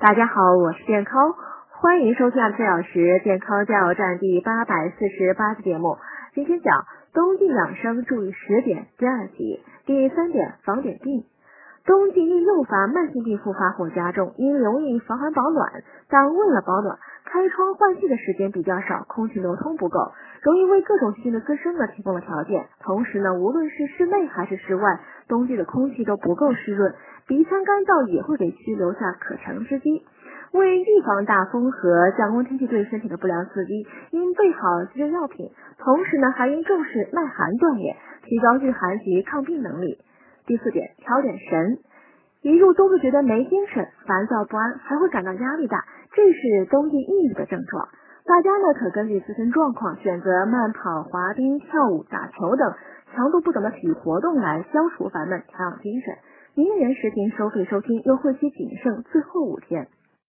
大家好，我是健康，欢迎收听二十四小时健康加油站第八百四十八期节目。今天讲冬季养生注意十点第二集，第三点防点病。冬季易诱发慢性病复发或加重，因容易防寒保暖，但为了保暖，开窗换气的时间比较少，空气流通不够，容易为各种细菌的滋生呢提供了条件。同时呢，无论是室内还是室外，冬季的空气都不够湿润。鼻腔干燥也会给蛆留下可乘之机。为预防大风和降温天气对身体的不良刺激，应备好急救药品。同时呢，还应重视耐寒锻炼，提高御寒及抗病能力。第四点，调点神。一入冬就觉得没精神、烦躁不安，还会感到压力大，这是冬季抑郁的症状。大家呢，可根据自身状况选择慢跑、滑冰、跳舞、打球等强度不等的体育活动来消除烦闷、调养精神。名人视频收费收听，优惠期仅剩最后五天。